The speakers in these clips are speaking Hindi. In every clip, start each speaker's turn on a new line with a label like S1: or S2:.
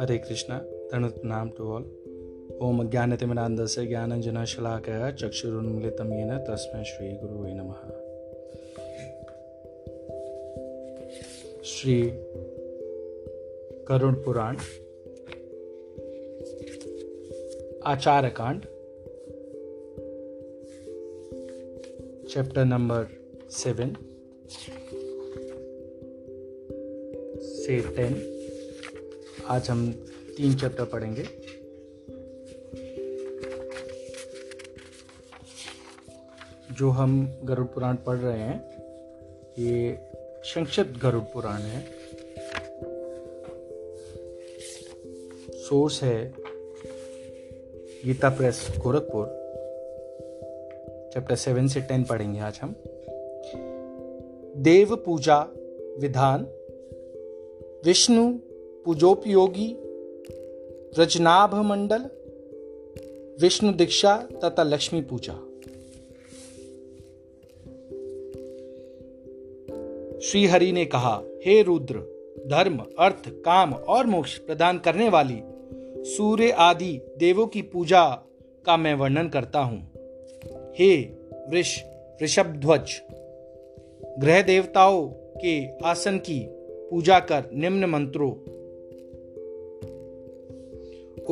S1: हरे कृष्णा नाम टू ऑल ओम अज्ञानतिमिरान्धस्य ज्ञानञ्जनशलाकया चक्षुरुन्मिलितं येन तस्मै श्रीगुरुवे नमः श्री करुण पुराण आचार कांड चैप्टर नंबर सेवन से टेन। आज हम तीन चैप्टर पढ़ेंगे। जो हम गरुड़ पुराण पढ़ रहे हैं, ये संक्षिप्त गरुड़ पुराण है। सोर्स है Gita Press Gorakhpur. Chapter seven से टेन पढ़ेंगे आज हम। देव पूजा विधान विष्णु पूजोपयोगी रजनाभ मंडल विष्णु दीक्षा तथा लक्ष्मी पूजा। श्री हरि ने कहा, हे रुद्र, धर्म, अर्थ, काम और मोक्ष प्रदान करने वाली सूर्य आदि देवों की पूजा का मैं वर्णन करता हूँ। हे वृष वृषभ ध्वज ग्रह देवताओं के आसन की पूजा कर निम्न मंत्रों।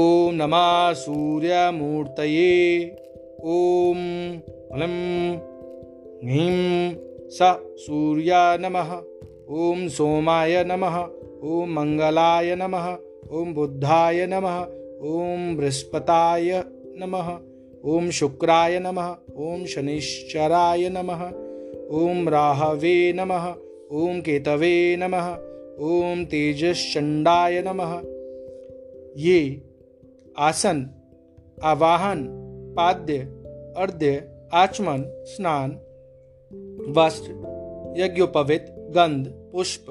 S1: ॐ नमः सूर्यमूर्तये ॐ सूर्या नमः ॐ सोमाय नमः ॐ मङ्गलाय नमः ॐ बुद्धाय नमः ॐ बृहस्पताय नमः ॐ शुक्राय नमः ॐ शनिश्चराय नमः ॐ राहवे नमः ॐ केतवे नमः ॐ तेजश्चण्डाय नमः। ये आसन, आवाहन, पाद्य, अर्ध्य, आचमन, स्नान, वस्त्र, यज्ञोपवित, गंध, पुष्प,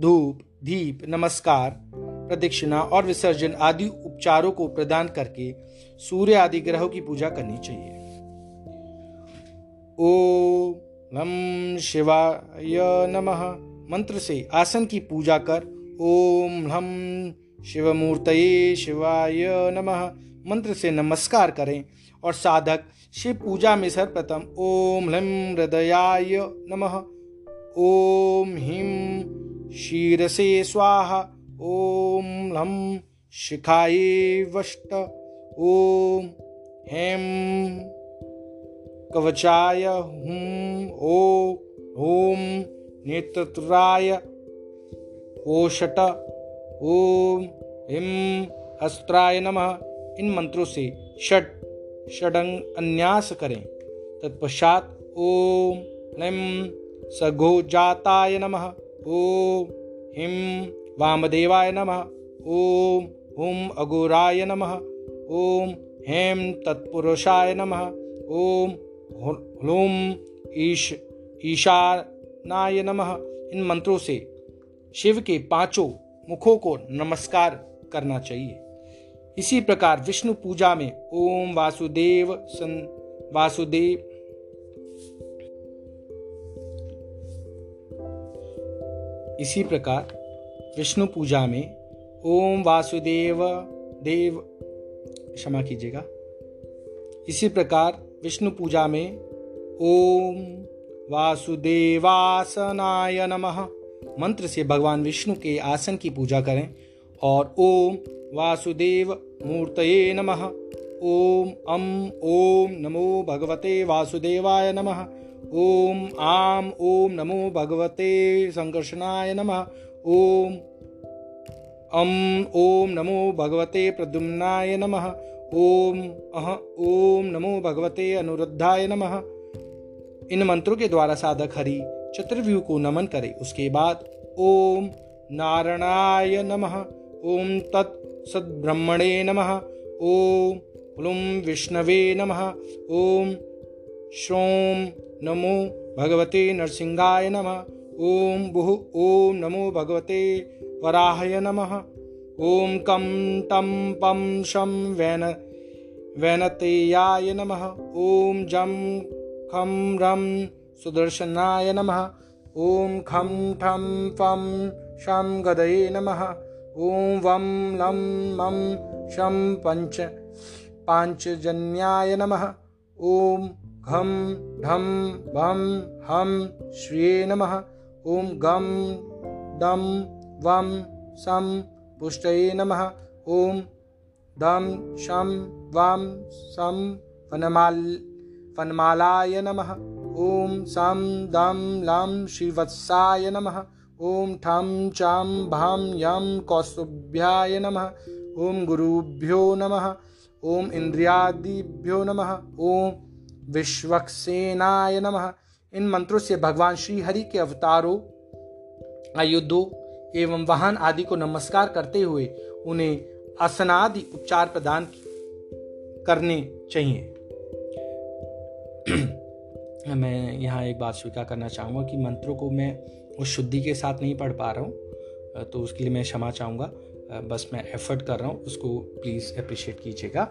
S1: धूप, दीप, नमस्कार, प्रदक्षिणा और विसर्जन आदि उपचारों को प्रदान करके सूर्य आदि ग्रहों की पूजा करनी चाहिए। ओ नम शिवाय नमः। मंत्र से आसन की पूजा कर। ओम हम शिवमूर्तये शिवाय नमः। मंत्र से नमस्कार करें। और साधक, शिव पूजा में सर्वप्रथम ओम ह्लीं हृदयाय नमः। ओम शीरसे स्वाहा। ओम ह्लम शिखाए वष्ट। ओम हेम कवचाय हुम ओ। ओम नेत्राय ओषट ओम हिम अस्त्राय नमः। इन मंत्रों से षट, षडंग अन्यास करें। तत्पश्चात ओम ह्लीं सघोजाताय नमः। ओम हिम वामदेवाय नमः। ओम हुम अघोराय नमः। ओम हेम तत्पुरुषाय नमः। ओम ह्लूम ईश ईशानाय नमः। इन मंत्रों से शिव के पाँचों मुखों को नमस्कार करना चाहिए। इसी प्रकार विष्णु पूजा में ओम वासुदेव सन वासुदेव। इसी प्रकार विष्णु पूजा में ओम वासुदेव देव। क्षमा कीजिएगा। इसी प्रकार विष्णु पूजा में ओम वासुदेवासनाय नमः। मंत्र से भगवान विष्णु के आसन की पूजा करें और ओम वासुदेव मूर्तये नमः। ओम अम, ओम नमो भगवते वासुदेवाय नमः। ओम आम, ओम नमो भगवते संकर्षणाय नमः। ओम अम, ओम नमो भगवते प्रद्युम्नाय नमः। ओम अह, ओम नमो भगवते अनुरुद्धाय नमः। इन मंत्रों के द्वारा साधक हरि चतुर्व्यूह को नमन करे। उसके बाद ओम नारायणाय नमः। ओम तत् सद्ब्रह्मणे नमः। ओम विष्णवे नमः। ओम श्रोम नमो भगवते नरसिंहाय नमः। ओम बुह ओम नमो भगवते वराहय नमः। ओम कम टम पम शम वैन वैनतेयाय नमः। ओम जम खम रम सुदर्शनाय नमः। ॐ खं ठं फं शं गदये नमः। ॐ वं लं मं शं पञ्च पाञ्चजन्याय नमः। ॐ घं ढं भं हं श्रिये नमः। ॐ गं डं वं सं पुष्टये नमः। ॐ दं शं वां सं वनमाल वनमालाय नमः। ॐ सं दं, लं श्रीवत्साय नमः। ॐ ठं, चं, भां, यं कौस्तुभ्याय नमः। ॐ गुरुभ्यो नमः। ॐ इन्द्रियादिभ्यो नमः। ॐ विश्वक्सेनाय नमः। इन मंत्रों से भगवान श्री हरि के अवतारों, आयुधों एवं वाहन आदि को नमस्कार करते हुए उन्हें असनादि उपचार प्रदान करने चाहिए। मैं यहाँ एक बात स्वीकार करना चाहूँगा कि मंत्रों को मैं उस शुद्धि के साथ नहीं पढ़ पा रहा हूँ तो उसके लिए मैं क्षमा चाहूँगा। बस मैं एफर्ट कर रहा हूँ, उसको प्लीज़ अप्रिशिएट कीजिएगा।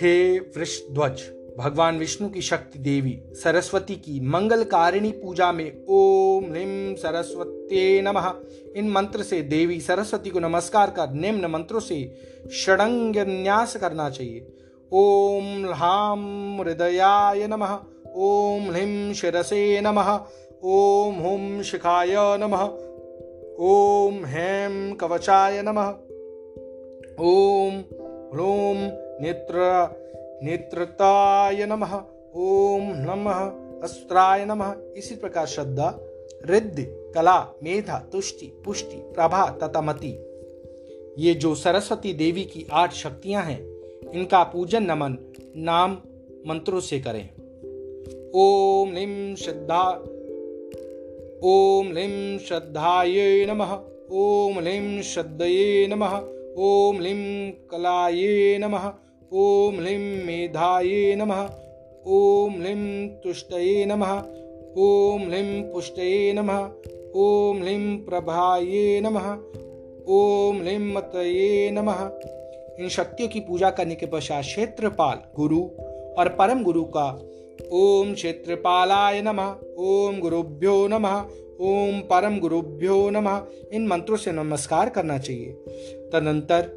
S1: हे वृषध्वज, भगवान विष्णु की शक्ति देवी, सरस्वती की मंगलकारिणी पूजा में ओम ह्रीम सरस्वती नमः। इन मंत्र से देवी सरस्वती को नमस्कार कर, निम्न मंत्रों से षडंग न्यास करना चाहिए। ओम ह्राम हृदयाय नमः, ओम ह्रीम शिरसे नमः, ओम हुम शिखाय नमः, ओम हेम कवचाय नमः, ओम ह्रूम नेत्र नेत्रताय नमः, ओम नमः अस्त्राय नमः। इसी प्रकार श्रद्धा, रिद्धि, कला, मेधा, तुष्टि, पुष्टि, प्रभा तथा मति ये जो सरस्वती देवी की आठ शक्तियाँ हैं इनका पूजन नमन नाम मंत्रों से करें। ओम लिम श्रद्धा, ओम लिम श्रद्धाये नमः, ओम लिम श्रद्धये नमः, ओम लिम कलाये नमः, ओम ह्लीं मेधाये नमः, ओम ह्लीं तुष्टये नमः, ओम ह्लीं पुष्टये नमः, ओम ह्लीं प्रभाये नमः, ओम ह्लीं मतये नमः। इन शक्तियों की पूजा करने के पश्चात क्षेत्रपाल गुरु और परम गुरु का ओम क्षेत्रपालाय नमः, ओम गुरुभ्यो नमः, ओम परम गुरुभ्यो नमः। इन मंत्रों से नमस्कार करना चाहिए। तदंतर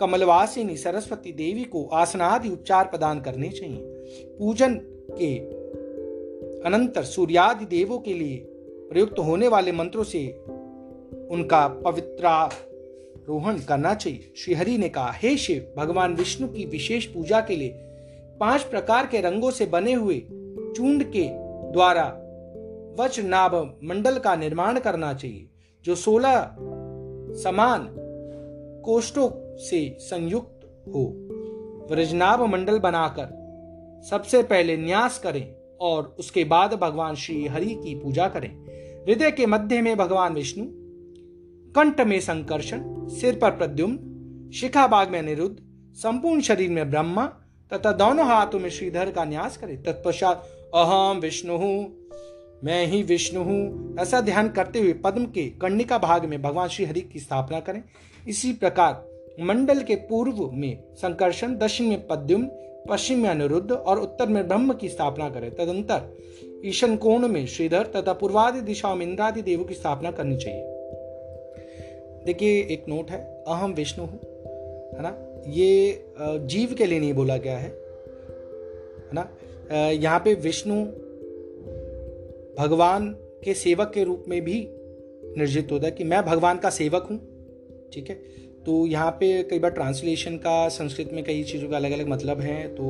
S1: कमलवासिनी सरस्वती देवी को आसनादि उपचार प्रदान करने चाहिए। पूजन के अनंतर सूर्यादि देवों के लिए प्रयुक्त होने वाले मंत्रों से उनका पवित्रारोहण करना चाहिए। श्रीहरि ने कहा, हे शिव, भगवान विष्णु की विशेष पूजा के लिए पाँच प्रकार के रंगों से बने हुए चूंड के द्वारा वज्रनाभ मंडल का निर्माण करना चाहिए, जो सोलह समान कोष्ठों से संयुक्त हो। व्रजनाभ मंडल बनाकर सबसे पहले न्यास करें और उसके बाद भगवान श्री हरि की पूजा करें। हृदय के मध्य में भगवान विष्णु कंठ में संकर्षण, सिर पर प्रद्युम्न, शिखा बाग में अनिरुद्ध संपूर्ण शरीर में ब्रह्मा, तथा दोनों हाथों में श्रीधर का न्यास करें। तत्पश्चात अहम विष्णु हूँ मैं ही विष्णु हूँ ऐसा ध्यान करते हुए पद्म के कर्णिका भाग में भगवान श्री हरि की स्थापना करें। इसी प्रकार, मंडल के पूर्व में संकर्षण, दक्षिण में पद्युम पश्चिम में अनिरुद्ध और उत्तर में ब्रह्म की स्थापना करें। तदंतर ईशन कोण में श्रीधर तथा पूर्वादि दिशाओं में इंद्रादि देवों की स्थापना करनी चाहिए। देखिए, एक नोट है, अहम विष्णु हूँ, है ना? ये जीव के लिए नहीं बोला गया है है ना? यहाँ पे विष्णु भगवान के सेवक के रूप में भी निर्जित होता है कि मैं भगवान का सेवक हूँ, ठीक है? तो यहाँ पे कई बार ट्रांसलेशन का, संस्कृत में कई चीज़ों का अलग अलग मतलब है तो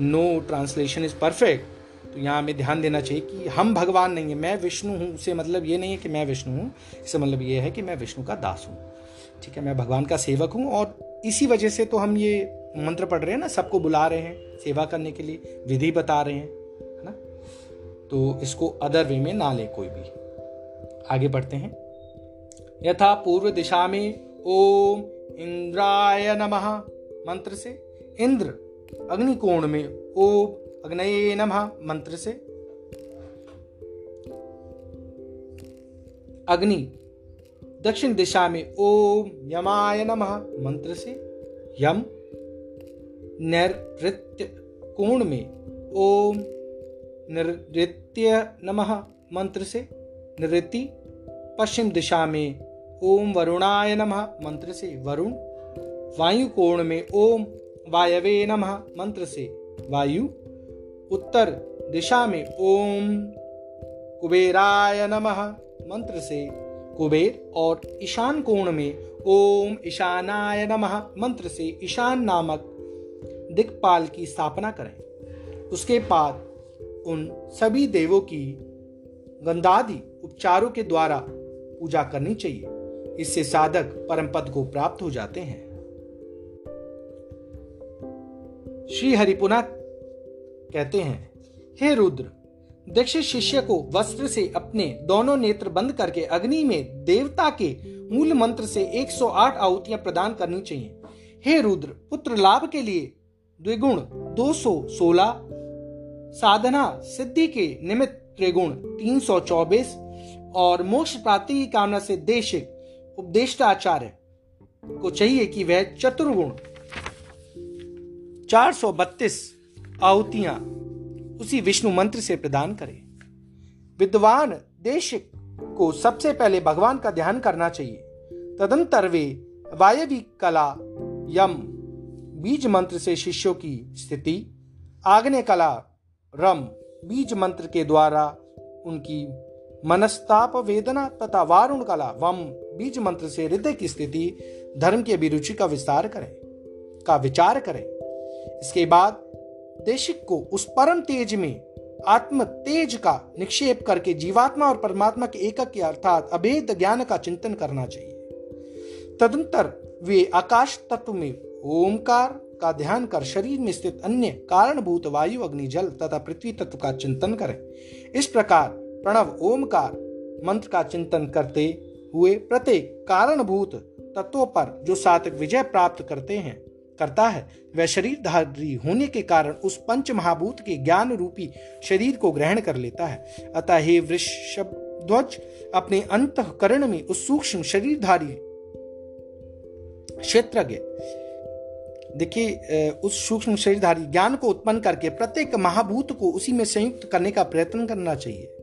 S1: नो ट्रांसलेशन इज़ परफेक्ट तो यहाँ हमें ध्यान देना चाहिए कि हम भगवान नहीं है, मैं विष्णु हूँ उससे मतलब ये नहीं है कि मैं विष्णु हूँ इससे मतलब ये है कि मैं विष्णु का दास हूँ। ठीक है, मैं भगवान का सेवक हूँ और इसी वजह से तो हम ये मंत्र पढ़ रहे हैं ना, सबको बुला रहे हैं, सेवा करने के लिए विधि बता रहे हैं, है ना? तो इसको अदर वे में ना ले कोई भी। आगे बढ़ते हैं। यथा पूर्व दिशा में ओम इंद्राय नमः, मंत्र से, इंद्र, अग्निकोण में ओम अग्नये नमः मंत्र से। अग्नि, दक्षिण दिशा में ओम यमाय नमः मंत्र से। यम नैऋत्य कोण में ओम नृत्य नमः मंत्र से। नृत्य पश्चिम दिशा में ओम वरुणाय नमः मंत्र से। वरुण, वायु कोण में ओम वायवे नमः मंत्र से। वायु उत्तर दिशा में ओम। कुबेराय नमः। मंत्र से कुबेर और ईशान कोण में ओम ईशानाय नमः। मंत्र से ईशान नामक दिक्पाल की स्थापना करें। उसके बाद उन सभी देवों की गंधादि उपचारों के द्वारा पूजा करनी चाहिए। इससे साधक परम पद को प्राप्त हो जाते हैं। श्री हरिपुना कहते हैं, हे रुद्र दीक्षित शिष्य को वस्त्र से अपने दोनों नेत्र बंद करके अग्नि में देवता के मूल मंत्र से 108 आहुतियाँ प्रदान करनी चाहिए। हे रुद्र, पुत्र लाभ के लिए द्विगुण 216 साधना सिद्धि के निमित्त त्रिगुण 324 और मोक्ष प्राप्ति की कामना से देशिक उपदेष्टाचार्य को चाहिए कि वह चतुर्गुण 432 आहुतियाँ उसी विष्णु मंत्र से प्रदान करें। विद्वान देशिक को सबसे पहले भगवान का ध्यान करना चाहिए। तदंतर वे वायवी कला, यम, बीज मंत्र से शिष्यों की स्थिति आग्ने कला, रम, बीज मंत्र के द्वारा उनकी मनस्ताप, वेदना तथा वारुण कला, वम, बीज मंत्र से हृदय की स्थिति, धर्म की अभिरुचि का विस्तार करें, का विचार करें। इसके बाद देशिक को उस परम तेज में आत्म तेज का निक्षेप करके जीवात्मा और परमात्मा के एकक के अर्थात अभेद ज्ञान का चिंतन करना चाहिए। तदंतर वे आकाश तत्व में ओमकार का ध्यान कर शरीर में स्थित अन्य कारणभूत वायु अग्नि जल तथा पृथ्वी तत्व का चिंतन करें। इस प्रकार प्रणव ओमकार मंत्र का चिंतन करते हुए प्रत्येक कारणभूत तत्वों पर जो सातक विजय प्राप्त करते हैं करता है। वह शरीरधारी होने के कारण उस पंच महाभूत के ज्ञान रूपी शरीर को ग्रहण कर लेता है। अतः हे वृषभ ध्वज अपने अंतकरण में उस सूक्ष्म शरीरधारी क्षेत्रज्ञ, देखिए उस सूक्ष्म शरीरधारी ज्ञान को उत्पन्न करके प्रत्येक महाभूत को उसी में संयुक्त करने का प्रयत्न करना चाहिए।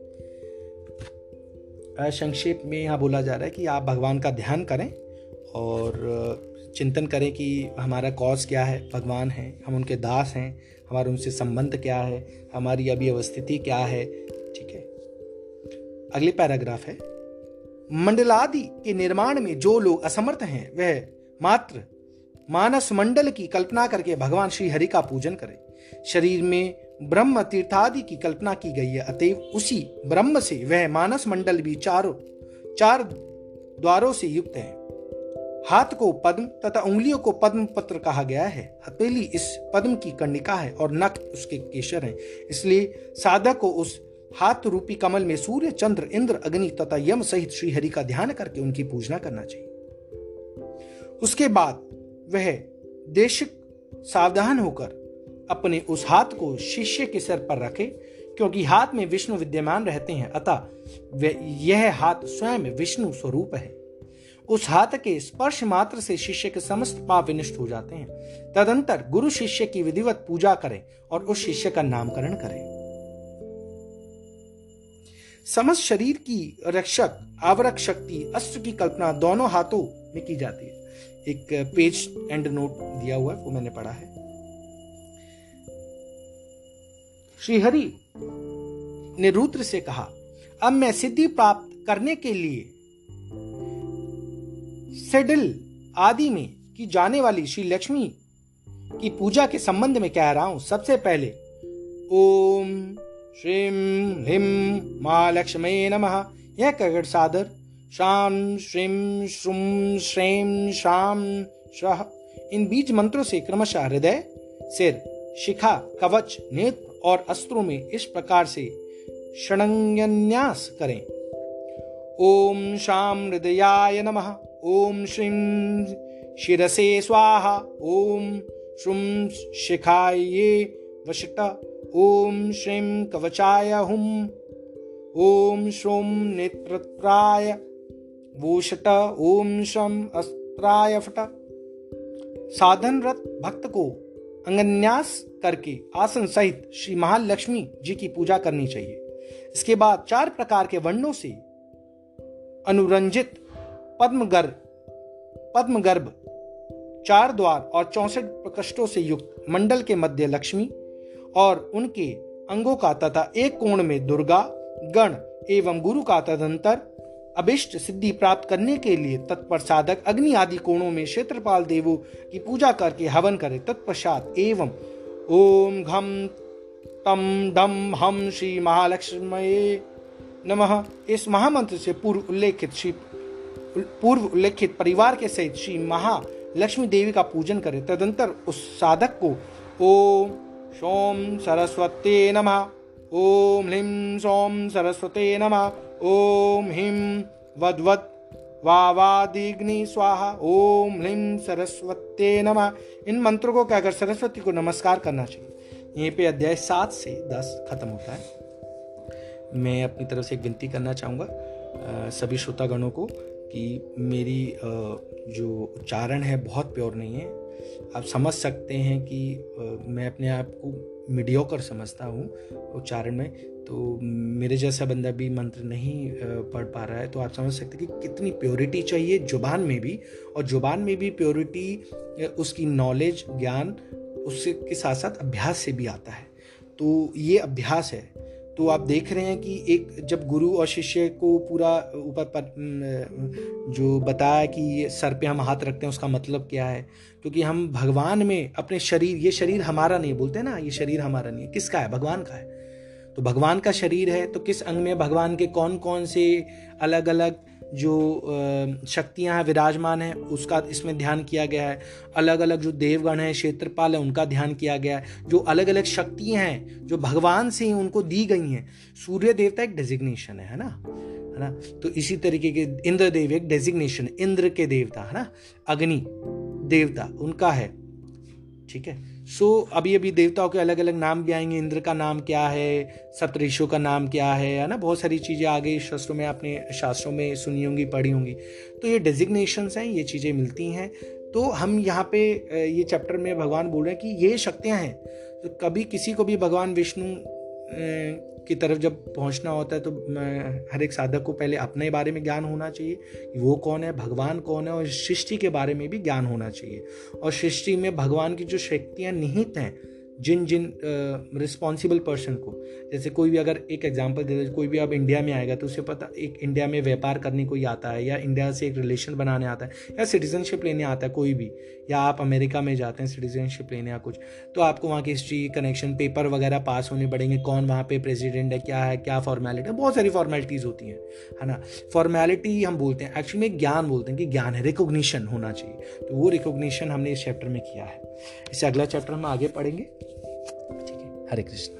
S1: संक्षेप में यहाँ बोला जा रहा है कि आप भगवान का ध्यान करें और चिंतन करें कि हमारा कॉज क्या है, भगवान है, हम उनके दास हैं, हमारा उनसे संबंध क्या है, हमारी अभी अवस्थिति क्या है, ठीक है? अगले पैराग्राफ है, मंडलादि के निर्माण में जो लोग असमर्थ हैं, वह मात्र मानस मंडल की कल्पना करके भगवान श्री हरि का पूजन करें। शरीर में ब्रह्म तीर्थादि की कल्पना की गई है, अतएव उसी ब्रह्म से वह मानस मंडल भी चारों, चार द्वारों से युक्त है। हाथ को पद्म तथा उंगलियों को पद्म पत्र कहा गया है। हथेली इस पद्म की कर्णिका है और नख उसके केशर हैं। इसलिए साधक को उस हाथ रूपी कमल में सूर्य, चंद्र, इंद्र, अग्नि तथा यम सहित श्री हरि का ध्यान करके उनकी पूजना करना चाहिए। उसके बाद वह देशिक सावधान होकर अपने उस हाथ को शिष्य के सिर पर रखे, क्योंकि हाथ में विष्णु विद्यमान रहते हैं, अतः यह हाथ स्वयं विष्णु स्वरूप है। उस हाथ के स्पर्श मात्र से शिष्य के समस्त पाप विनिष्ट हो जाते हैं। तदंतर गुरु शिष्य की विधिवत पूजा करें और उस शिष्य का नामकरण करें। समस्त शरीर की रक्षक, आवरक शक्ति, अस्त्र की कल्पना दोनों हाथों में की जाती है। एक पेज एंड नोट दिया हुआ है, वो मैंने पढ़ा है। श्रीहरि ने रुद्र से कहा, अब मैं सिद्धि प्राप्त करने के लिए सेडल आदि में की जाने वाली श्री लक्ष्मी की पूजा के संबंध में कह रहा हूँ, सबसे पहले, ओम श्रीम ह्रीम माँ लक्ष्मी नमः। यह कगड़ सादर, शाम श्रीम श्रुम श्रेम शाम शाह इन बीज मंत्रों से क्रमशः हृदय, सिर, शिखा, कवच, नेत्र और अस्त्रों में इस प्रकार से षणन्यास करें। ओम शाम हृदयाय नमः। ओम श्रीं शिरसे स्वाहा ओम श्रुम शिखाये वशट ओम श्रीं कवचाय हुम ओम श्रोम नेत्रत्राय वोषट ओम शम अस्त्राय फट। साधनरत भक्त को अंगन्यास करके आसन सहित श्री महालक्ष्मी जी की पूजा करनी चाहिए। इसके बाद चार प्रकार के वर्णों से अनुरंजित पद्मगर्भ पद्मगर्भ, चार द्वार और चौसठ प्रकष्टों से युक्त मंडल के मध्य लक्ष्मी और उनके अंगों का तथा एक कोण में दुर्गा, गण एवं गुरु का तदंतर अभिष्ट सिद्धि प्राप्त करने के लिए तत्पर साधक अग्नि आदि कोणों में क्षेत्रपाल देवों की पूजा करके हवन करे। तत्पश्चात एवं ओम घम तम डम हम श्री महालक्ष्मी नमः। इस महामंत्र से पूर्व उल्लेखित श्री पूर्व उल्लेखित परिवार के सहित श्री महालक्ष्मी देवी का पूजन करें, तदंतर उस साधक को ओम सोम सरस्वती नमः, ओम ह्लीं सोम सरस्वते नमः, ओम हिम वद्वत् वावादिग्नि स्वाहा, ओम ह्लीं सरस्वते नमः। इन मंत्रों को कहकर सरस्वती को नमस्कार करना चाहिए। यहीं पे अध्याय सात से दस खत्म होता है। मैं अपनी तरफ़ से एक विनती करना चाहूँगा सभी श्रोतागणों को कि मेरी जो उच्चारण है बहुत प्योर नहीं है। आप समझ सकते हैं कि मैं अपने आप को मीडियोकर समझता हूँ उच्चारण में तो मेरे जैसा बंदा भी मंत्र नहीं पढ़ पा रहा है तो आप समझ सकते हैं कि कितनी प्योरिटी चाहिए ज़ुबान में भी, और ज़ुबान में भी प्योरिटी उसकी नॉलेज ज्ञान, उसके साथ साथ अभ्यास से भी आता है। तो ये अभ्यास है तो आप देख रहे हैं कि एक जब गुरु और शिष्य को पूरा ऊपर पर जो बताया कि सर पे हम हाथ रखते हैं, उसका मतलब क्या है? क्योंकि हम भगवान में अपने शरीर, ये शरीर हमारा नहीं है, बोलते हैं ना, ये शरीर हमारा नहीं है। किसका है? भगवान का है। तो भगवान का शरीर है तो किस अंग में भगवान के कौन कौन से अलग अलग जो शक्तियाँ हैं, विराजमान हैं, उसका इसमें ध्यान किया गया है। अलग अलग जो देवगण हैं, क्षेत्रपाल है, उनका ध्यान किया गया है। जो अलग अलग शक्तियाँ हैं, जो भगवान से ही उनको दी गई हैं, सूर्य देवता एक डेजिग्नेशन है ना? है ना? तो इसी तरीके के इंद्र देव एक डेजिग्नेशन इंद्र के देवता, है ना? अग्नि देवता, उनका है। ठीक है? सो so, अभी अभी देवताओं के अलग अलग नाम भी आएँगे। इंद्र का नाम क्या है? सप्तऋषियों का नाम क्या है? है ना? बहुत सारी चीज़ें आ गई शास्त्रों में आपने शास्त्रों में सुनी होंगी पढ़ी होंगी। तो ये डेजिग्नेशंस हैं ये चीज़ें मिलती हैं। तो हम यहाँ पे ये चैप्टर में भगवान बोल रहे हैं कि ये शक्तियाँ हैं। तो कभी किसी को भी भगवान विष्णु की तरफ़ जब पहुँचना होता है तो हर एक साधक को पहले अपने बारे में ज्ञान होना चाहिए कि वो कौन है, भगवान कौन है और सृष्टि के बारे में भी ज्ञान होना चाहिए। और सृष्टि में भगवान की जो शक्तियाँ निहित हैं जिन जिन रिस्पॉन्सिबल पर्सन को। जैसे कोई भी अगर एक एग्जांपल दे दे कोई भी अब इंडिया में आएगा तो उसे पता, एक इंडिया में व्यापार करने कोई आता है या इंडिया से एक रिलेशन बनाने आता है या सिटीजनशिप लेने आता है कोई भी, या आप अमेरिका में जाते हैं सिटीजनशिप लेने या कुछ तो आपको वहाँ की हिस्ट्री कनेक्शन पेपर वगैरह पास होने पड़ेंगे, कौन वहाँ पे प्रेजिडेंट है, क्या है, क्या फॉर्मेलिटी है, बहुत सारी फॉर्मेलिटीज़ होती हैं, है ना? फॉर्मेलिटी हम बोलते हैं एक्चुअली में ज्ञान बोलते हैं कि ज्ञान है रिकोगनीशन होना चाहिए। तो वो रिकोगनीशन हमने इस चैप्टर में किया है। इससे अगला चैप्टर हम आगे पढ़ेंगे। ठीक है? हरे कृष्ण।